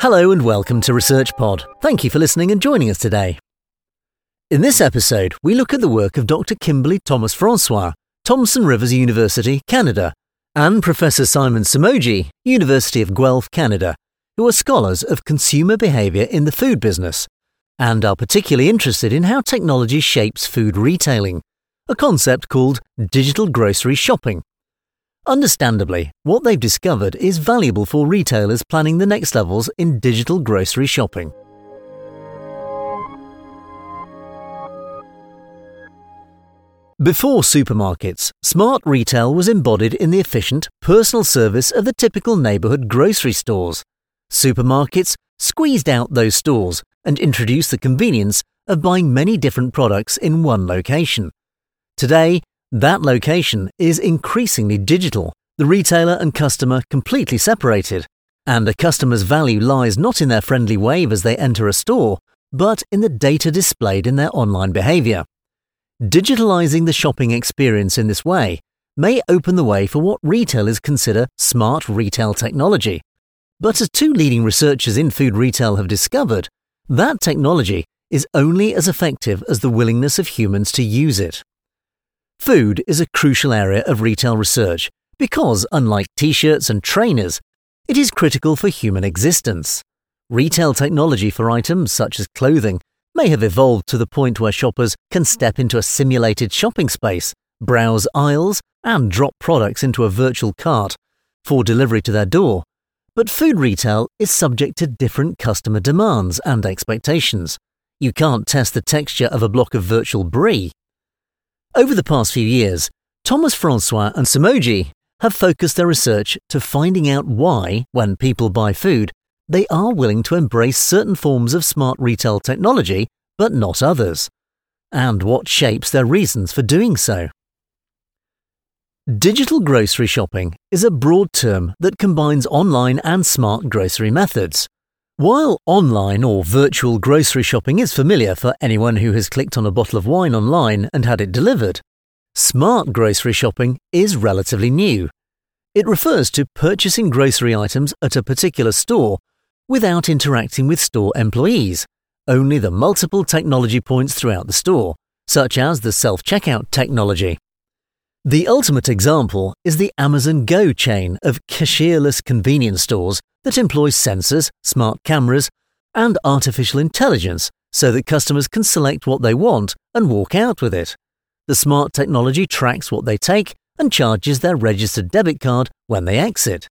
Hello and welcome to Research Pod. Thank you for listening and joining us today. In this episode, we look at the work of Dr. Kimberly Thomas Francois, Thompson Rivers University, Canada, and Professor Simon Somogyi, University of Guelph, Canada, who are scholars of consumer behaviour in the food business and are particularly interested in how technology shapes food retailing, a concept called digital grocery shopping. Understandably, what they've discovered is valuable for retailers planning the next levels in digital grocery shopping. Before supermarkets, smart retail was embodied in the efficient, personal service of the typical neighbourhood grocery stores. Supermarkets squeezed out those stores and introduced the convenience of buying many different products in one location. Today, that location is increasingly digital, the retailer and customer completely separated, and a customer's value lies not in their friendly wave as they enter a store, but in the data displayed in their online behaviour. Digitalizing the shopping experience in this way may open the way for what retailers consider smart retail technology. But as two leading researchers in food retail have discovered, that technology is only as effective as the willingness of humans to use it. Food is a crucial area of retail research because, unlike t shirts and trainers, it is critical for human existence. Retail technology for items such as clothing may have evolved to the point where shoppers can step into a simulated shopping space, browse aisles, and drop products into a virtual cart for delivery to their door. But food retail is subject to different customer demands and expectations. You can't test the texture of a block of virtual brie. Over the past few years, Thomas Francois and Somogyi have focused their research to finding out why, when people buy food, they are willing to embrace certain forms of smart retail technology, but not others, and what shapes their reasons for doing so. Digital grocery shopping is a broad term that combines online and smart grocery methods. While online or virtual grocery shopping is familiar for anyone who has clicked on a bottle of wine online and had it delivered, smart grocery shopping is relatively new. It refers to purchasing grocery items at a particular store without interacting with store employees, only the multiple technology points throughout the store, such as the self checkout technology. The ultimate example is the Amazon Go chain of cashierless convenience stores that employs sensors, smart cameras, and artificial intelligence so that customers can select what they want and walk out with it. The smart technology tracks what they take and charges their registered debit card when they exit.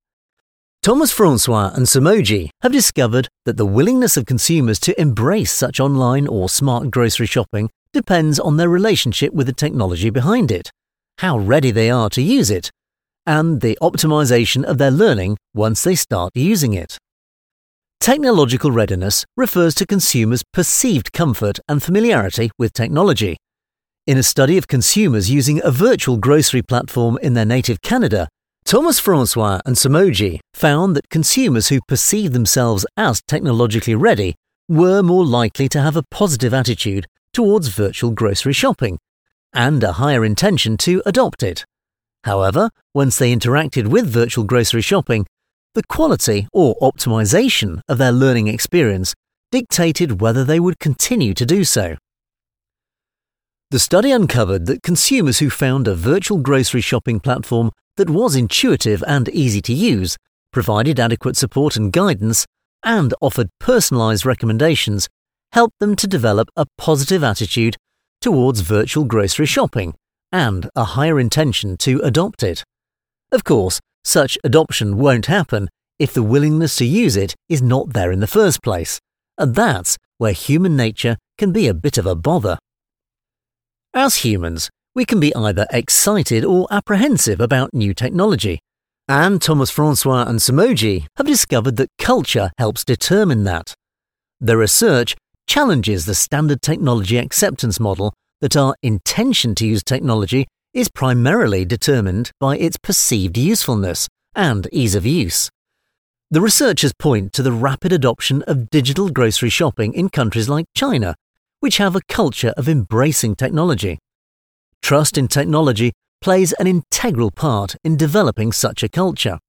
Thomas Francois and Somogyi have discovered that the willingness of consumers to embrace such online or smart grocery shopping depends on their relationship with the technology behind it, how ready they are to use it, and the optimization of their learning once they start using it. Technological readiness refers to consumers' perceived comfort and familiarity with technology. In a study of consumers using a virtual grocery platform in their native Canada, Thomas Francois and Somogyi found that consumers who perceived themselves as technologically ready were more likely to have a positive attitude towards virtual grocery shopping and a higher intention to adopt it. However, once they interacted with virtual grocery shopping, the quality or optimization of their learning experience dictated whether they would continue to do so. The study uncovered that consumers who found a virtual grocery shopping platform that was intuitive and easy to use, provided adequate support and guidance, and offered personalized recommendations, helped them to develop a positive attitude towards virtual grocery shopping and a higher intention to adopt it. Of course, such adoption won't happen if the willingness to use it is not there in the first place, and that's where human nature can be a bit of a bother. As humans, we can be either excited or apprehensive about new technology. And Thomas Francois and Somogyi have discovered that culture helps determine that. Their research challenges the standard technology acceptance model that our intention to use technology is primarily determined by its perceived usefulness and ease of use. The researchers point to the rapid adoption of digital grocery shopping in countries like China, which have a culture of embracing technology. Trust in technology plays an integral part in developing such a culture.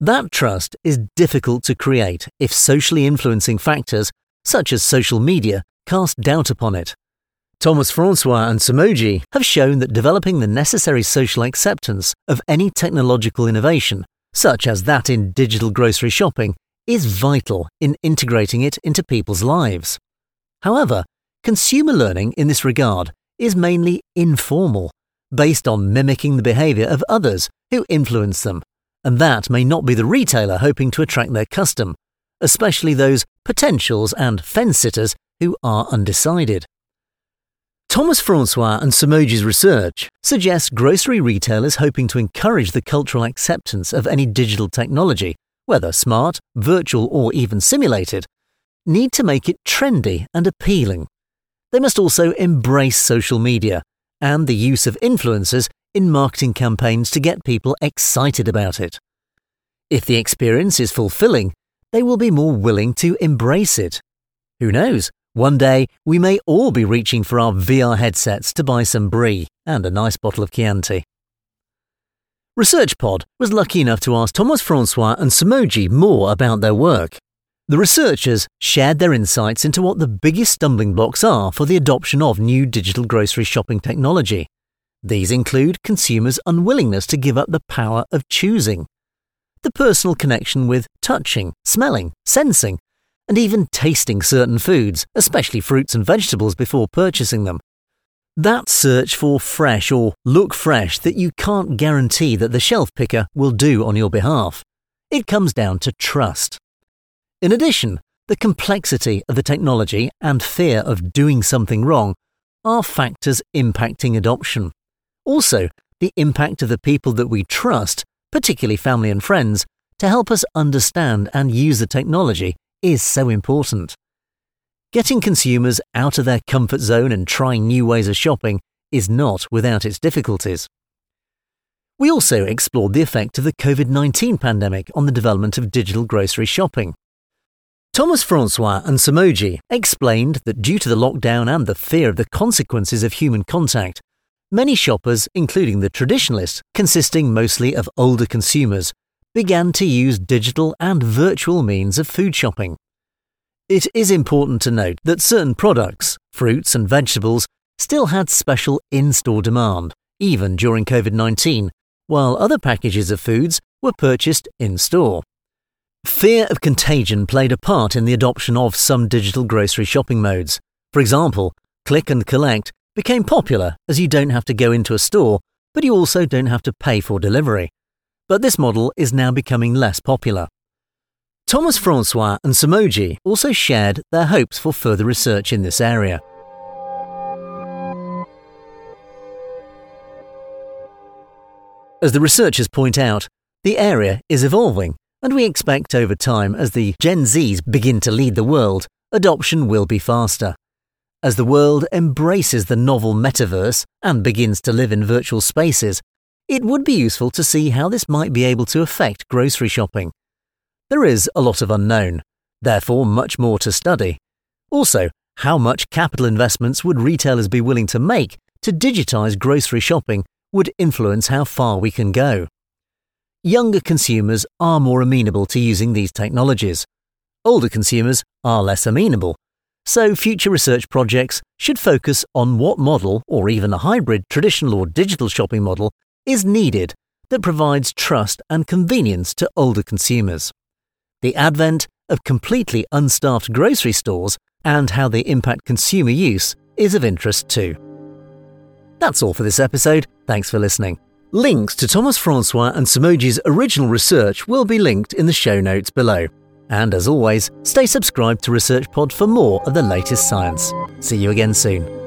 That trust is difficult to create if socially influencing factors, such as social media, cast doubt upon it. Thomas Francois and Somogyi have shown that developing the necessary social acceptance of any technological innovation, such as that in digital grocery shopping, is vital in integrating it into people's lives. However, consumer learning in this regard is mainly informal, based on mimicking the behaviour of others who influence them, and that may not be the retailer hoping to attract their custom, especially those potentials and fence sitters who are undecided. Thomas Francois and Somogyi's research suggests grocery retailers hoping to encourage the cultural acceptance of any digital technology, whether smart, virtual, or even simulated, need to make it trendy and appealing. They must also embrace social media and the use of influencers in marketing campaigns to get people excited about it. If the experience is fulfilling, they will be more willing to embrace it. Who knows? One day, we may all be reaching for our VR headsets to buy some brie and a nice bottle of Chianti. ResearchPod was lucky enough to ask Thomas Francois and Somogyi more about their work. The researchers shared their insights into what the biggest stumbling blocks are for the adoption of new digital grocery shopping technology. These include consumers' unwillingness to give up the power of choosing, the personal connection with touching, smelling, sensing, and even tasting certain foods, especially fruits and vegetables, before purchasing them. That search for fresh or look fresh that you can't guarantee that the shelf picker will do on your behalf. It comes down to trust. In addition, the complexity of the technology and fear of doing something wrong are factors impacting adoption. Also, the impact of the people that we trust, particularly family and friends, to help us understand and use the technology is so important. Getting consumers out of their comfort zone and trying new ways of shopping is not without its difficulties. We also explored the effect of the COVID 19 pandemic on the development of digital grocery shopping. Thomas Francois and Somogyi explained that due to the lockdown and the fear of the consequences of human contact, many shoppers, including the traditionalists, consisting mostly of older consumers, began to use digital and virtual means of food shopping. It is important to note that certain products, fruits and vegetables, still had special in store demand, even during COVID 19, while other packages of foods were purchased in store. Fear of contagion played a part in the adoption of some digital grocery shopping modes. For example, click and collect became popular as you don't have to go into a store, but you also don't have to pay for delivery. But this model is now becoming less popular. Thomas Francois and Somogyi also shared their hopes for further research in this area. As the researchers point out, the area is evolving and we expect over time, as the Gen Zs begin to lead the world, adoption will be faster. As the world embraces the novel metaverse and begins to live in virtual spaces, it would be useful to see how this might be able to affect grocery shopping. There is a lot of unknown, therefore, much more to study. Also, how much capital investments would retailers be willing to make to digitize grocery shopping would influence how far we can go younger consumers are more amenable to using these technologies. Older consumers are less amenable. So, future research projects should focus on what model, or even a hybrid traditional or digital shopping model, is needed that provides trust and convenience to older consumers. The advent of completely unstaffed grocery stores and how they impact consumer use is of interest too. That's all for this episode. Thanks for listening. Links to Thomas Francois and Somogyi's original research will be linked in the show notes below. And as always, stay subscribed to ResearchPod for more of the latest science. See you again soon.